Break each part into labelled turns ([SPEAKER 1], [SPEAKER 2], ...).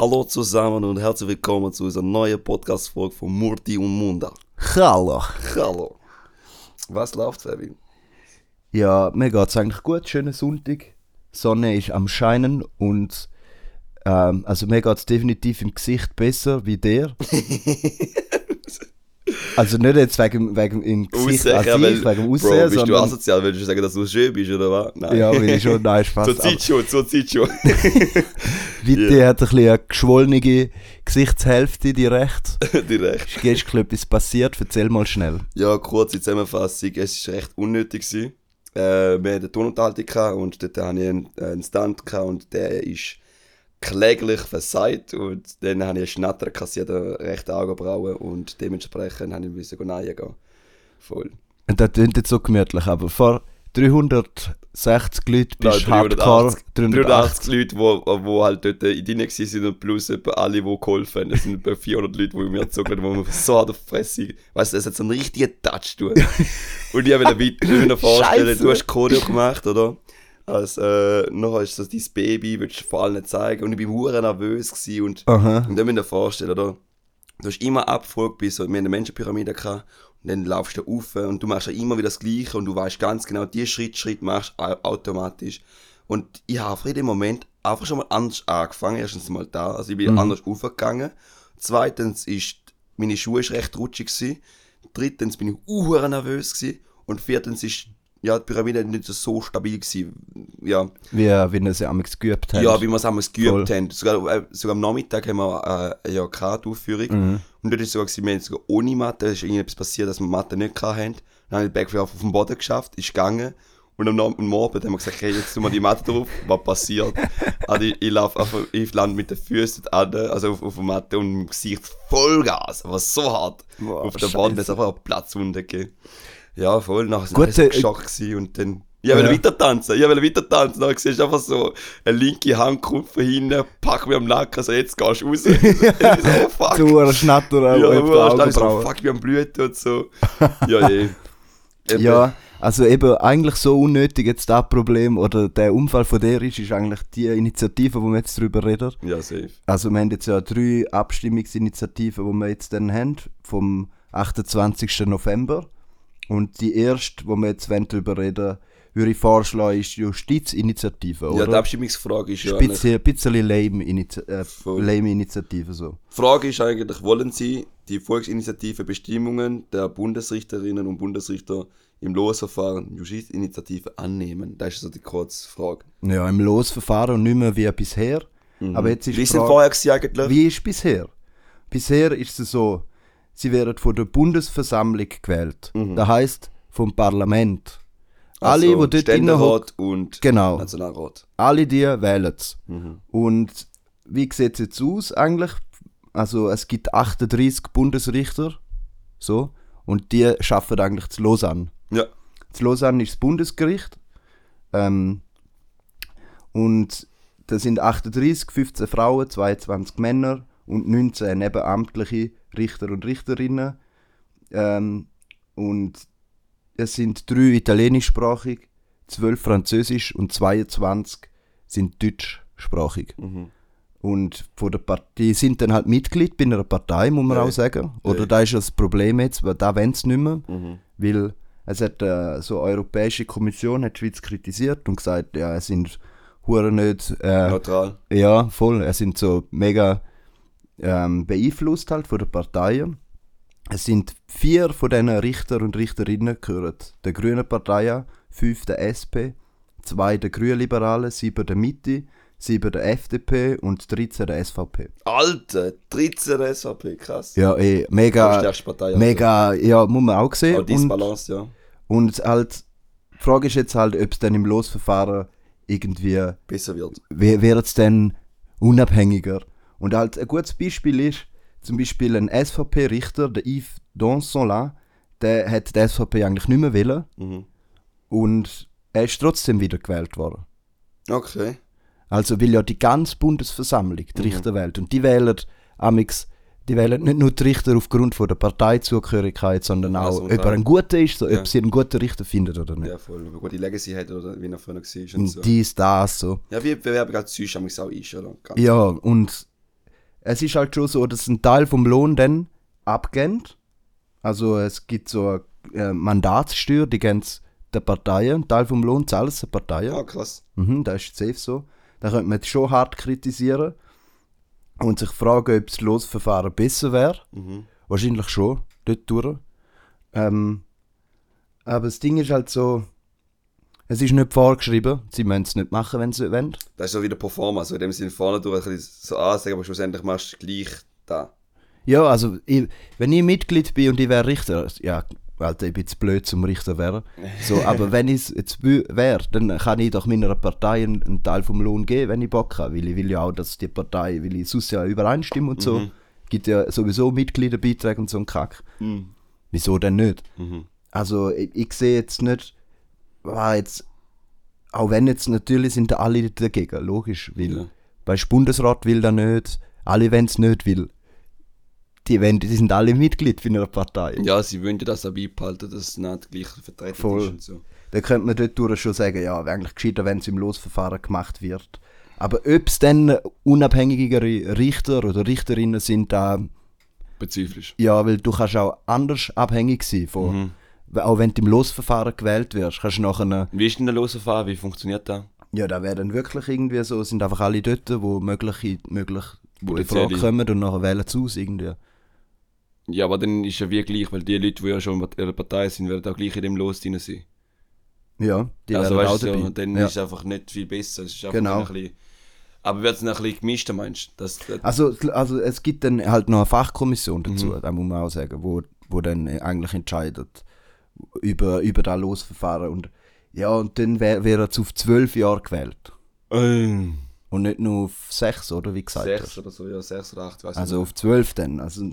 [SPEAKER 1] Hallo zusammen und herzlich willkommen zu unserer neuen Podcast-Folge von Murti und Munda.
[SPEAKER 2] Hallo.
[SPEAKER 1] Hallo. Was läuft, Fabi?
[SPEAKER 2] Ja, mir geht's eigentlich gut. Schöner Sonntag. Sonne ist am Scheinen und ähm, also mir geht's definitiv im Gesicht besser wie der. also nicht jetzt wegen, wegen im Gesicht
[SPEAKER 1] Aussehen,
[SPEAKER 2] an sich,
[SPEAKER 1] weil-
[SPEAKER 2] wegen dem
[SPEAKER 1] Bro,
[SPEAKER 2] Aussehen,
[SPEAKER 1] bist du
[SPEAKER 2] sondern...
[SPEAKER 1] asozial, willst du sagen, dass du schön bist, oder was? Nein.
[SPEAKER 2] Ja, will ich schon, nein,
[SPEAKER 1] zur
[SPEAKER 2] Spaß.
[SPEAKER 1] Zeit schon, zur Zeit schon.
[SPEAKER 2] Witte
[SPEAKER 1] Ja.
[SPEAKER 2] hat ein bisschen eine geschwollene Gesichtshälfte, die rechts.
[SPEAKER 1] Direkt.
[SPEAKER 2] Ist gestern etwas passiert? Erzähl mal schnell.
[SPEAKER 1] Ja, kurze Zusammenfassung. Es war recht unnötig. Gewesen. Äh, wir hatten eine Tonunterhaltung und dort hatte ich einen, einen Stand gehabt und der ist kläglich versagt und dann habe ich einen Schnatter kassiert, eine rechte Augenbraue und dementsprechend habe ich müssen nein gehen. Voll.
[SPEAKER 2] Und das klingt jetzt so gemütlich, aber vor 360 Leuten bist du Hardcore.
[SPEAKER 1] 380 Leute, die wo, wo halt dort drin waren und plus alle, die geholfen haben. Es sind etwa 400 Leute, die mir gezogen haben, die mir so auf die Fresse... Weißt du, es hat so einen richtigen Touch tun. und ich wollte mir vorstellen,
[SPEAKER 2] Scheisse.
[SPEAKER 1] du hast Choreo gemacht, oder? Also, äh, nachher ist das dein Baby, willst du vor allen zeigen. Und ich war hure nervös gewesen und
[SPEAKER 2] Aha.
[SPEAKER 1] und dann müsst ihr vorstellen, oder? Du hast immer Abfolge bis so, wir haben eine Menschenpyramide gehabt, und dann laufst du auf und du machst ja immer wieder das Gleiche und du weißt ganz genau, die Schritt, Schritt machst automatisch. Und ich habe in dem Moment einfach schon mal anders angefangen, erstens mal da, also ich bin
[SPEAKER 2] Mhm.
[SPEAKER 1] anders aufgegangen. Zweitens ist, meine Schuhe ist recht rutschig gewesen. Drittens bin ich uhr nervös gewesen. Und viertens ist, ja, die Pyramide nicht so stabil gewesen. Ja,
[SPEAKER 2] Wie, wie wir sie amigs geübt haben.
[SPEAKER 1] ja, wie wir es einmal geübt
[SPEAKER 2] Voll.
[SPEAKER 1] haben. Sogar, äh, sogar am Nachmittag haben wir äh, eine Kartaufführung.
[SPEAKER 2] Mhm.
[SPEAKER 1] Und dort ist sogar, gewesen, wir haben sogar ohne Mathe, da ist irgendetwas passiert, dass wir Mathe nicht hatten. Dann haben wir den Backflip auf dem Boden geschafft, ist gegangen. Und am, Abend haben wir gesagt, okay, jetzt tun wir die Matte drauf. Was passiert? also ich, ich laufe einfach, ich lande mit den Füßen an, also auf, auf der Matte und im Gesicht Vollgas, aber so hart.
[SPEAKER 2] Boah,
[SPEAKER 1] auf der Boden
[SPEAKER 2] Scheisse.
[SPEAKER 1] ist einfach ein Platzwunde gegeben. Ja, voll, nachher sind wir
[SPEAKER 2] äh,
[SPEAKER 1] geschockt und dann... Ich
[SPEAKER 2] Ja.
[SPEAKER 1] wollte weiter tanzen, ich wollte weiter tanzen. Dann siehst du einfach so, eine linke Hand kommt von hinten, packt mich am Nacken, so jetzt gehst du raus. ich so, oh fuck.
[SPEAKER 2] Du Schnatter
[SPEAKER 1] ja, ja, dann ich so, fuck, wir haben Blüten und so. Ja, je. Eben.
[SPEAKER 2] Ja, also eben eigentlich so unnötig jetzt das Problem oder der Unfall von der ist, ist eigentlich die Initiative, wo wir jetzt drüber reden.
[SPEAKER 1] Ja, safe.
[SPEAKER 2] Also wir haben jetzt ja drei Abstimmungsinitiativen, die wir jetzt dann haben, vom 28. November. Und die erste, wo wir jetzt drüber reden würde ich vorschlagen, ist Justizinitiative,
[SPEAKER 1] Ja, die
[SPEAKER 2] oder?
[SPEAKER 1] Abstimmungsfrage ist ja
[SPEAKER 2] bisschen, ein bisschen lame, Inizi äh, lame Initiative so.
[SPEAKER 1] die Frage ist eigentlich, wollen Sie die Volksinitiative Bestimmungen der Bundesrichterinnen und Bundesrichter im Losverfahren Justizinitiative annehmen? Das ist so die kurze Frage.
[SPEAKER 2] Ja, im Losverfahren und nicht mehr wie bisher. Aber jetzt ist
[SPEAKER 1] Wie
[SPEAKER 2] Frage-
[SPEAKER 1] vorher eigentlich?
[SPEAKER 2] Wie ist bisher? Bisher ist es so, sie werden von der Bundesversammlung gewählt. Das heißt vom Parlament. Alle,
[SPEAKER 1] Also,
[SPEAKER 2] die dort
[SPEAKER 1] Ständerat und
[SPEAKER 2] Genau.
[SPEAKER 1] Nationalrat.
[SPEAKER 2] alle die wählen es. Und wie sieht es jetzt aus eigentlich? Also es gibt 38 Bundesrichter, so, und die schaffen eigentlich zu Lausanne.
[SPEAKER 1] Ja.
[SPEAKER 2] Zu Lausanne ist das Bundesgericht. Ähm, und da sind 38, 15 Frauen, 22 Männer und 19 nebenamtliche Richter und Richterinnen. Ähm, und es sind drei italienischsprachig, 12 französisch und 22 sind deutschsprachig. Und von der Partei sind dann halt Mitglied bei einer Partei, muss man
[SPEAKER 1] Ja.
[SPEAKER 2] auch sagen. Oder
[SPEAKER 1] Ja.
[SPEAKER 2] da ist das Problem jetzt, weil da wollen sie nicht mehr. Weil es hat äh, so eine europäische Kommission hat die Schweiz kritisiert und gesagt, ja, es sind hure nicht äh,
[SPEAKER 1] Neutral.
[SPEAKER 2] ja, voll. Es sind so mega ähm, beeinflusst halt von den Parteien. Es sind vier von diesen Richter und Richterinnen gehören der Grünen Partei an, fünf der SP, zwei der Grünliberalen, sieben der Mitte, sieben der FDP und 13 der SVP.
[SPEAKER 1] Alter, 13 SVP, krass.
[SPEAKER 2] Ja, eh, mega,
[SPEAKER 1] Partei. also.
[SPEAKER 2] mega, ja, muss man auch sehen.
[SPEAKER 1] Auch
[SPEAKER 2] Und,
[SPEAKER 1] Disbalance, ja.
[SPEAKER 2] und halt, die Frage ist jetzt halt, ob es dann im Losverfahren irgendwie
[SPEAKER 1] Besser wird.
[SPEAKER 2] wird es dann unabhängiger. Und halt ein gutes Beispiel ist, zum Beispiel ein SVP-Richter, der Yves Donsolin, der hat die SVP eigentlich nicht mehr wollen
[SPEAKER 1] Mhm.
[SPEAKER 2] und er ist trotzdem wieder gewählt worden.
[SPEAKER 1] Okay.
[SPEAKER 2] Also will ja die ganze Bundesversammlung
[SPEAKER 1] Mhm.
[SPEAKER 2] die Richter wählt. Und die wählen amix, die wählen nicht nur die Richter aufgrund von der Parteizugehörigkeit, sondern auch, ob er ein guter ist, so,
[SPEAKER 1] Ja.
[SPEAKER 2] ob sie einen guten Richter findet oder nicht.
[SPEAKER 1] Ja, voll. Ob er gute Legacy hat oder wie er früher war. Und
[SPEAKER 2] Und
[SPEAKER 1] so.
[SPEAKER 2] dies, das, so.
[SPEAKER 1] Ja, wie Bewerber gerade sonst auch ist, oder? Ganz
[SPEAKER 2] Ja, und es ist halt schon so, dass ein Teil vom Lohn dann abgeht. Also es gibt so eine äh, Mandatssteuer, die gehen der Parteien, ein Teil vom Lohn zahlen es den Parteien.
[SPEAKER 1] Ah, krass.
[SPEAKER 2] Mhm, das ist safe so. Da könnte man schon hart kritisieren und sich fragen, ob das Losverfahren besser wäre.
[SPEAKER 1] Mhm.
[SPEAKER 2] Wahrscheinlich schon, dort durch. Ähm, aber das Ding ist halt so, es ist nicht vorgeschrieben, sie müssen es nicht machen, wenn sie wollen.
[SPEAKER 1] Das ist so wieder Performance. Also in dem Sinne vorne durch ein bisschen so ansagen, aber schlussendlich machst du gleich da.
[SPEAKER 2] Ja, also ich, wenn ich Mitglied bin und ich wäre Richter, ja, Alter, ich bin zu blöd zum Richter wäre. So, aber wenn ich es jetzt wäre, dann kann ich doch meiner Partei einen, einen Teil vom Lohn geben, wenn ich Bock habe. Weil ich will ja auch, dass die Partei, weil ich sonst ja übereinstimme und so.
[SPEAKER 1] Mhm.
[SPEAKER 2] Gibt ja sowieso Mitgliederbeiträge und so ein Kack.
[SPEAKER 1] Mhm.
[SPEAKER 2] Wieso denn nicht?
[SPEAKER 1] Mhm.
[SPEAKER 2] Also ich, ich sehe jetzt nicht, war jetzt, auch wenn jetzt natürlich sind da alle dagegen, logisch, weil
[SPEAKER 1] Ja.
[SPEAKER 2] weißt, der Bundesrat will da nicht, alle wollen es nicht, weil die, wollen, die sind alle Mitglied von einer Partei.
[SPEAKER 1] Ja, sie wollen ja das auch beibehalten, dass es nicht gleich vertreten
[SPEAKER 2] Voll.
[SPEAKER 1] ist und so.
[SPEAKER 2] Da könnte man dort durch schon sagen, ja, wäre eigentlich gescheiter, wenn es im Losverfahren gemacht wird. Aber ob es dann unabhängigere Richter oder Richterinnen sind, da,
[SPEAKER 1] Bezüglich.
[SPEAKER 2] ja, weil du kannst auch anders abhängig sein von,
[SPEAKER 1] Mhm.
[SPEAKER 2] Auch wenn du im Losverfahren gewählt wirst, kannst du nachher
[SPEAKER 1] Wie ist denn der Losverfahren? Wie funktioniert das?
[SPEAKER 2] Ja, da werden wirklich irgendwie so, sind einfach alle dort, wo mögliche, möglich, wo
[SPEAKER 1] Potenzielle.
[SPEAKER 2] Frage kommen und nachher wählen sie aus irgendwie.
[SPEAKER 1] Ja, aber dann ist ja wie gleich, weil die Leute, die ja schon in der Partei sind, werden auch gleich in dem Los drin sein.
[SPEAKER 2] Ja, die
[SPEAKER 1] also
[SPEAKER 2] werden auch
[SPEAKER 1] weißt
[SPEAKER 2] dabei.
[SPEAKER 1] so, dann
[SPEAKER 2] ja.
[SPEAKER 1] ist es einfach nicht viel besser. Es ist einfach
[SPEAKER 2] Genau.
[SPEAKER 1] ein bisschen, aber wird es dann ein bisschen gemischter, meinst du? Das, das,
[SPEAKER 2] Also, also es gibt dann halt noch eine Fachkommission dazu,
[SPEAKER 1] Mhm.
[SPEAKER 2] da muss man auch sagen, wo, wo dann eigentlich entscheidet über, über das Losverfahren. Und ja, und dann wäre wär jetzt auf zwölf Jahre gewählt.
[SPEAKER 1] Ähm,
[SPEAKER 2] Und nicht nur auf sechs, oder wie gesagt
[SPEAKER 1] sechs
[SPEAKER 2] hast.
[SPEAKER 1] oder so, ja, sechs oder acht, weiß ich
[SPEAKER 2] Also
[SPEAKER 1] nicht.
[SPEAKER 2] auf zwölf dann. Also,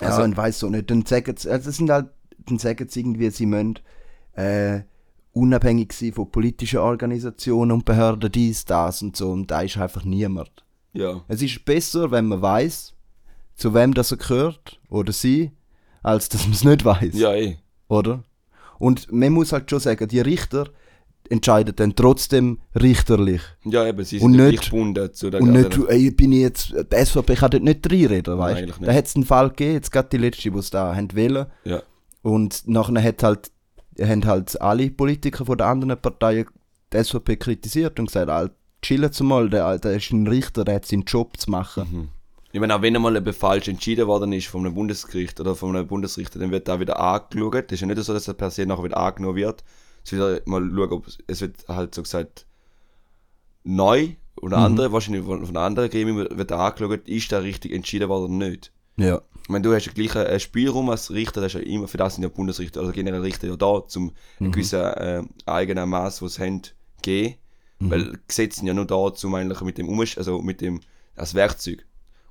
[SPEAKER 2] ja,
[SPEAKER 1] Also-
[SPEAKER 2] und weiß so nicht. Dann sagen sie, also sind halt, dann sagen sie irgendwie, sie müssen äh, unabhängig sein von politischen Organisationen und Behörden, dies, das und so. Und da ist einfach niemand.
[SPEAKER 1] Ja.
[SPEAKER 2] Es ist besser, wenn man weiß, zu wem das gehört oder sie, als dass man es nicht weiß.
[SPEAKER 1] Ja, eh.
[SPEAKER 2] Oder? Und man muss halt schon sagen, die Richter entscheiden dann trotzdem richterlich.
[SPEAKER 1] Ja, eben, sie
[SPEAKER 2] Und
[SPEAKER 1] sind
[SPEAKER 2] nicht-
[SPEAKER 1] gebunden zu der
[SPEAKER 2] Und nicht, ey, bin ich jetzt, die SVP kann dort nicht reinreden, weißt du? Da hat es einen Fall gegeben, jetzt gerade die letzte, die es da haben wollen.
[SPEAKER 1] Ja.
[SPEAKER 2] Und nachher hat halt, haben halt alle Politiker von den anderen Parteien die SVP kritisiert und gesagt, Alter, chillen Sie mal, der, der ist ein Richter, der hat seinen Job zu machen.
[SPEAKER 1] Mhm. Ich meine, auch wenn einmal ein falsch entschieden worden ist von einem Bundesgericht oder von einem Bundesrichter, dann wird da wieder angeschaut. Das ist ja nicht so, dass das per se nachher wieder angenommen wird. Es wird mal schauen, ob es, wird halt so gesagt neu oder
[SPEAKER 2] Mhm.
[SPEAKER 1] andere, wahrscheinlich von, von anderen Gremien wird angeschaut, ist da richtig entschieden worden oder nicht.
[SPEAKER 2] Ja.
[SPEAKER 1] Ich meine, du hast ja gleich einen Spielraum als Richter, das ist ja immer, für das sind ja Bundesrichter oder generell Richter ja da, zum
[SPEAKER 2] Mhm.
[SPEAKER 1] gewissen äh, eigenen Maß, was sie haben, geben.
[SPEAKER 2] Mhm.
[SPEAKER 1] Weil Gesetze sind ja nur da, zum eigentlich mit dem Umsch also mit dem, als Werkzeug.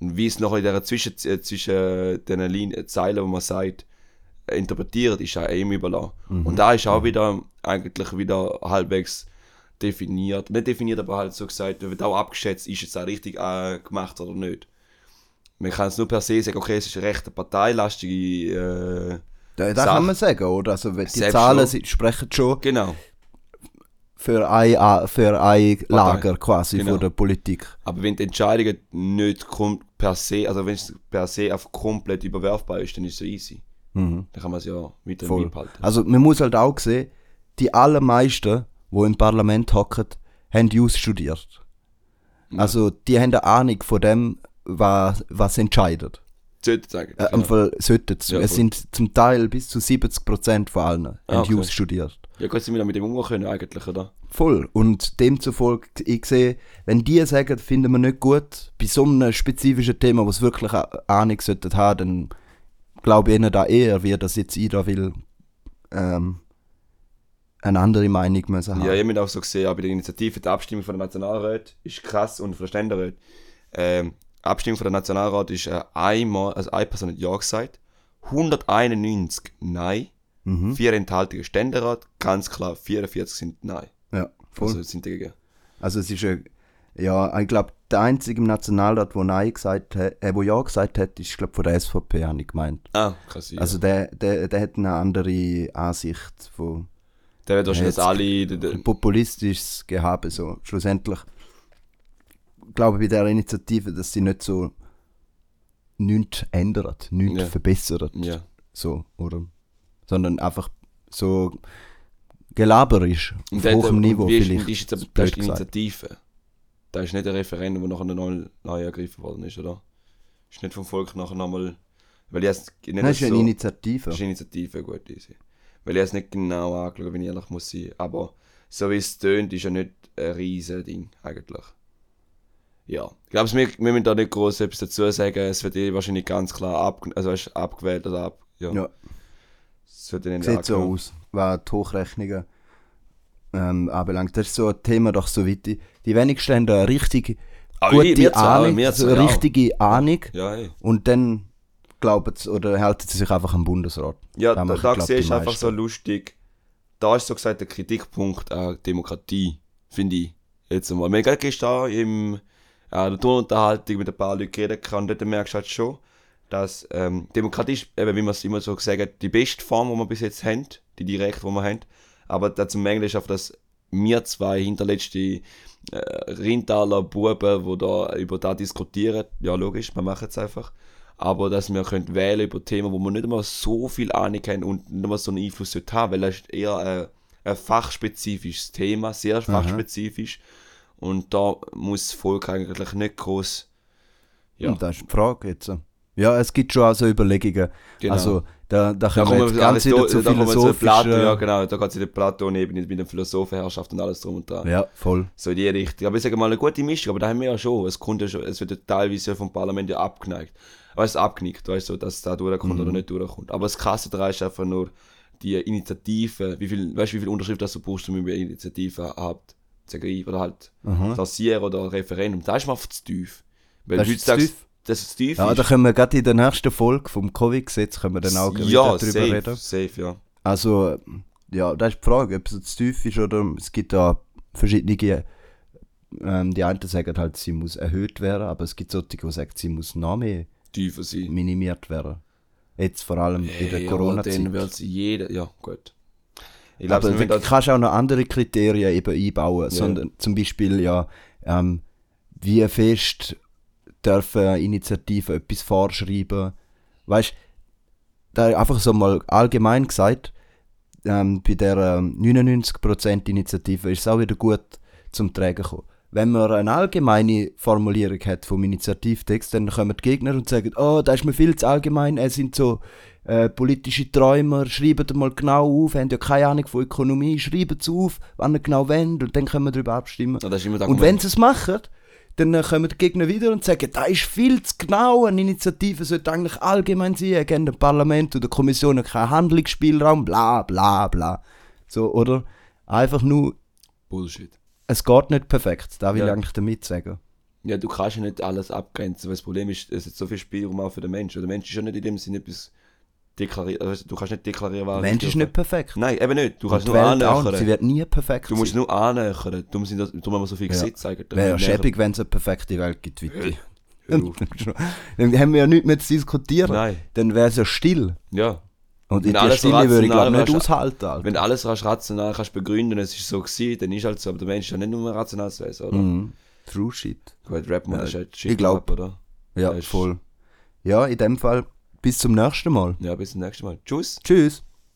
[SPEAKER 1] Und wie es nachher in der Zwischen, äh, zwischen den Linien, Zeilen, wo man sagt, äh, interpretiert, ist ja ihm überlassen.
[SPEAKER 2] Mhm.
[SPEAKER 1] Und da ist auch wieder eigentlich wieder halbwegs definiert, nicht definiert, aber halt so gesagt, wird auch abgeschätzt, ist es auch richtig äh, gemacht oder nicht. Man kann es nur per se sagen, okay, es ist eine recht parteilastige, äh,
[SPEAKER 2] Da, da
[SPEAKER 1] Sache.
[SPEAKER 2] kann man sagen, oder? Also wenn die
[SPEAKER 1] Selbst
[SPEAKER 2] Zahlen
[SPEAKER 1] schon.
[SPEAKER 2] sprechen schon
[SPEAKER 1] genau.
[SPEAKER 2] für ein, für ein Lager quasi
[SPEAKER 1] Genau.
[SPEAKER 2] von der Politik.
[SPEAKER 1] Aber wenn die Entscheidung nicht kom- per se, also wenn es per se einfach komplett überwerfbar ist, dann ist es so easy.
[SPEAKER 2] Mhm.
[SPEAKER 1] Dann kann man es ja weiter
[SPEAKER 2] Voll.
[SPEAKER 1] beibehalten.
[SPEAKER 2] Also man muss halt auch sehen, die allermeisten, die im Parlament hocken, haben Jus studiert. Also die haben eine Ahnung von dem, was, was entscheidet.
[SPEAKER 1] Sollte sagen.
[SPEAKER 2] Äh, Fall sollten sie.
[SPEAKER 1] Ja,
[SPEAKER 2] es sind zum Teil bis zu 70% von allen haben
[SPEAKER 1] Ah, okay.
[SPEAKER 2] Jus studiert.
[SPEAKER 1] Ja, gut, sind wir mit dem umgehen können eigentlich, oder?
[SPEAKER 2] Voll. Und demzufolge, ich sehe, wenn die sagen, finden wir nicht gut, bei so einem spezifischen Thema, wo es wirklich Ahnung sollten haben, dann glaube ich ihnen da eher, wie das jetzt da will, ähm, eine andere Meinung müssen haben.
[SPEAKER 1] Ja, ich habe auch so gesehen, bei der Initiative, die Abstimmung von der Nationalrat ist krass und von der Ständerat. Ähm, Abstimmung von der Nationalrat ist äh, einmal, also eine Person hat Ja gesagt, 191 Nein,
[SPEAKER 2] Mhm.
[SPEAKER 1] vier Enthaltungen Ständerat, ganz klar 44 sind Nein.
[SPEAKER 2] Ja, voll.
[SPEAKER 1] Also sind dagegen.
[SPEAKER 2] Also es ist ein, ja, ich glaube, der einzige im Nationalrat, der Nein gesagt hat, äh, wo Ja gesagt hat, ist, glaube von der SVP, habe ich gemeint.
[SPEAKER 1] Ah, krass. Ja.
[SPEAKER 2] Also der, der, der hat eine andere Ansicht von
[SPEAKER 1] der wird wahrscheinlich alle. Der, der,
[SPEAKER 2] populistisches Gehabe, so schlussendlich. glaube bei dieser Initiative, dass sie nicht so nichts ändert, nichts
[SPEAKER 1] Ja.
[SPEAKER 2] verbessert.
[SPEAKER 1] Ja.
[SPEAKER 2] So, oder? Sondern einfach so Gelaber ist. Auf
[SPEAKER 1] dort,
[SPEAKER 2] hohem Niveau
[SPEAKER 1] ist,
[SPEAKER 2] vielleicht.
[SPEAKER 1] Ist jetzt aber das ist die. Initiative. Das ist nicht ein Referendum, das nachher neu, neu ergriffen worden ist, oder? Ist nicht vom Volk nachher nochmal. Weil ich es nicht
[SPEAKER 2] Nein, ist
[SPEAKER 1] so,
[SPEAKER 2] eine Initiative.
[SPEAKER 1] Das ist eine Initiative, gut, easy. Weil ich es nicht genau angeschaut, wenn ich ehrlich muss sein. Aber so wie es tönt, ist ja nicht ein riesen Ding, eigentlich. Ja. Ich glaube, wir, wir müssen da nicht groß etwas dazu sagen. Es wird eh wahrscheinlich ganz klar ab, also weißt, abgewählt oder ab. Ja.
[SPEAKER 2] Ja,
[SPEAKER 1] Eh
[SPEAKER 2] sieht so
[SPEAKER 1] angenommen.
[SPEAKER 2] aus, was die Hochrechnungen ähm, anbelangt. Das ist so ein Thema doch so weit. Die, die wenigsten haben da eine richtig
[SPEAKER 1] Aber wir-
[SPEAKER 2] gute
[SPEAKER 1] zwei,
[SPEAKER 2] Ahnung,
[SPEAKER 1] wir
[SPEAKER 2] so
[SPEAKER 1] zwei
[SPEAKER 2] eine
[SPEAKER 1] auch.
[SPEAKER 2] richtige Ahnung.
[SPEAKER 1] Ja.
[SPEAKER 2] Und dann glauben sie oder halten sie sich einfach am Bundesrat.
[SPEAKER 1] Ja,
[SPEAKER 2] Da
[SPEAKER 1] da, da
[SPEAKER 2] glaub,
[SPEAKER 1] siehst du einfach so lustig. Da ist so gesagt der Kritikpunkt an Demokratie, finde ich. Jetzt einmal. Wir haben gestern im, äh, der Turnunterhaltung mit ein paar Leuten geredet gehabt und dort merkst du halt schon, dass ähm, Demokratie ist, eben, wie wir es immer so sagen, die beste Form, die wir bis jetzt haben, die direkte, die wir haben. Aber dazu Mängel ist auf dass wir zwei hinterletzte äh, Rintaler Buben, die da über da diskutieren, ja logisch, wir machen es einfach. Aber dass wir können wählen über Themen, wo wir nicht immer so viel Ahnung haben und nicht immer so einen Einfluss dort haben, weil das ist eher ein, ein fachspezifisches Thema, sehr fachspezifisch. Und da muss das Volk eigentlich nicht groß. Ja,
[SPEAKER 2] Und das ist die Frage jetzt. Ja, es gibt schon auch so Überlegungen.
[SPEAKER 1] Genau.
[SPEAKER 2] Also, da, da
[SPEAKER 1] da
[SPEAKER 2] kommen wir jetzt
[SPEAKER 1] wir
[SPEAKER 2] ganz wieder zu
[SPEAKER 1] da wir zu Platon, ja
[SPEAKER 2] philosophischen...
[SPEAKER 1] genau, da geht es in der Platon-Ebene mit der Philosophenherrschaft und alles drum und dran.
[SPEAKER 2] Ja, voll.
[SPEAKER 1] So in die Richtung. Aber ich sage mal, eine gute Mischung, aber da haben wir ja schon. Es, kommt ja schon, es wird ja teilweise vom Parlament ja abgeneigt. Weißt du, abgenickt, weißt du, dass es da durchkommt
[SPEAKER 2] Mhm.
[SPEAKER 1] oder nicht durchkommt. Aber das Krasse daran ist einfach nur die Initiative, wie viel, weißt du, wie viel Unterschrift das du brauchst, über eine Initiative habt, zu ergreifen oder halt lancieren oder ein Referendum. Das ist einfach zu tief. Weil
[SPEAKER 2] Das
[SPEAKER 1] heutzutage-
[SPEAKER 2] tief?
[SPEAKER 1] Das ist zu tief.
[SPEAKER 2] Ja, da können wir gerade in der nächsten Folge vom Covid-Gesetz können wir dann auch
[SPEAKER 1] ja,
[SPEAKER 2] wieder drüber
[SPEAKER 1] safe,
[SPEAKER 2] reden.
[SPEAKER 1] safe, ja.
[SPEAKER 2] Also, ja, das ist die Frage, ob es zu tief ist oder es gibt da verschiedene, ähm, die einen sagen halt, sie muss erhöht werden, aber es gibt solche, die sagen, sie muss noch mehr
[SPEAKER 1] Tiefer sein.
[SPEAKER 2] minimiert werden. Jetzt vor allem in der Corona-Zeit.
[SPEAKER 1] Jeder, ja, gut. Ich
[SPEAKER 2] Aber du
[SPEAKER 1] da-
[SPEAKER 2] kannst auch noch andere Kriterien eben einbauen, sondern zum Beispiel ja, ähm, wie fest dürfen Initiativen etwas vorschreiben. Weißt da einfach so mal allgemein gesagt, ähm, bei der ähm, 99% Initiative ist es auch wieder gut zum Tragen kommen. Wenn man eine allgemeine Formulierung hat vom Initiativtext, dann kommen die Gegner und sagen, oh, das ist mir viel zu allgemein, es sind so äh, politische Träumer, schreibt mal genau auf, haben ja keine Ahnung von Ökonomie, schreibt es auf, wann ihr genau wollt und dann können wir darüber abstimmen.
[SPEAKER 1] Ja,
[SPEAKER 2] Und wenn sie es machen, dann äh, kommen die Gegner wieder und sagen, das ist viel zu genau, eine Initiative sollte eigentlich allgemein sein, geben dem Parlament oder der Kommission keinen Handlungsspielraum, bla bla bla. So, oder? Einfach nur,
[SPEAKER 1] Bullshit.
[SPEAKER 2] es geht nicht perfekt, da will
[SPEAKER 1] Ja.
[SPEAKER 2] ich eigentlich damit sagen.
[SPEAKER 1] Ja, du kannst ja nicht alles abgrenzen, weil das Problem ist, es hat so viel Spielraum auch für den Menschen. Der Mensch ist ja nicht in dem Sinne etwas deklariert. Also, du kannst nicht deklarieren, was
[SPEAKER 2] Mensch ist nicht perfekt.
[SPEAKER 1] Nein, eben nicht. Du kannst nur annähern.
[SPEAKER 2] sie wird nie perfekt
[SPEAKER 1] Du musst
[SPEAKER 2] sein.
[SPEAKER 1] nur annähern. Darum sind das, darum haben wir so viele
[SPEAKER 2] Ja.
[SPEAKER 1] Gesetze eigentlich.
[SPEAKER 2] Wäre ja schäbig, wenn es eine perfekte Welt gibt,
[SPEAKER 1] auf.
[SPEAKER 2] Dann haben wir ja nichts mehr zu diskutieren.
[SPEAKER 1] Nein.
[SPEAKER 2] Dann wäre es ja still.
[SPEAKER 1] Ja.
[SPEAKER 2] Und in der Stille würde ich glaube nicht aushalten. Alter.
[SPEAKER 1] Wenn du alles rasch rational kannst begründen, es ist so gewesen, dann ist halt so. Aber der Mensch ist ja nicht nur ein rationales Wesen, oder?
[SPEAKER 2] Mhm. True shit.
[SPEAKER 1] Gut, Rap
[SPEAKER 2] Ja,
[SPEAKER 1] ist halt Shit
[SPEAKER 2] ich glaub.
[SPEAKER 1] ab, oder?
[SPEAKER 2] Ja, voll. Ja, in dem Fall bis zum nächsten Mal.
[SPEAKER 1] Ja, bis zum nächsten Mal. Tschüss.
[SPEAKER 2] Tschüss.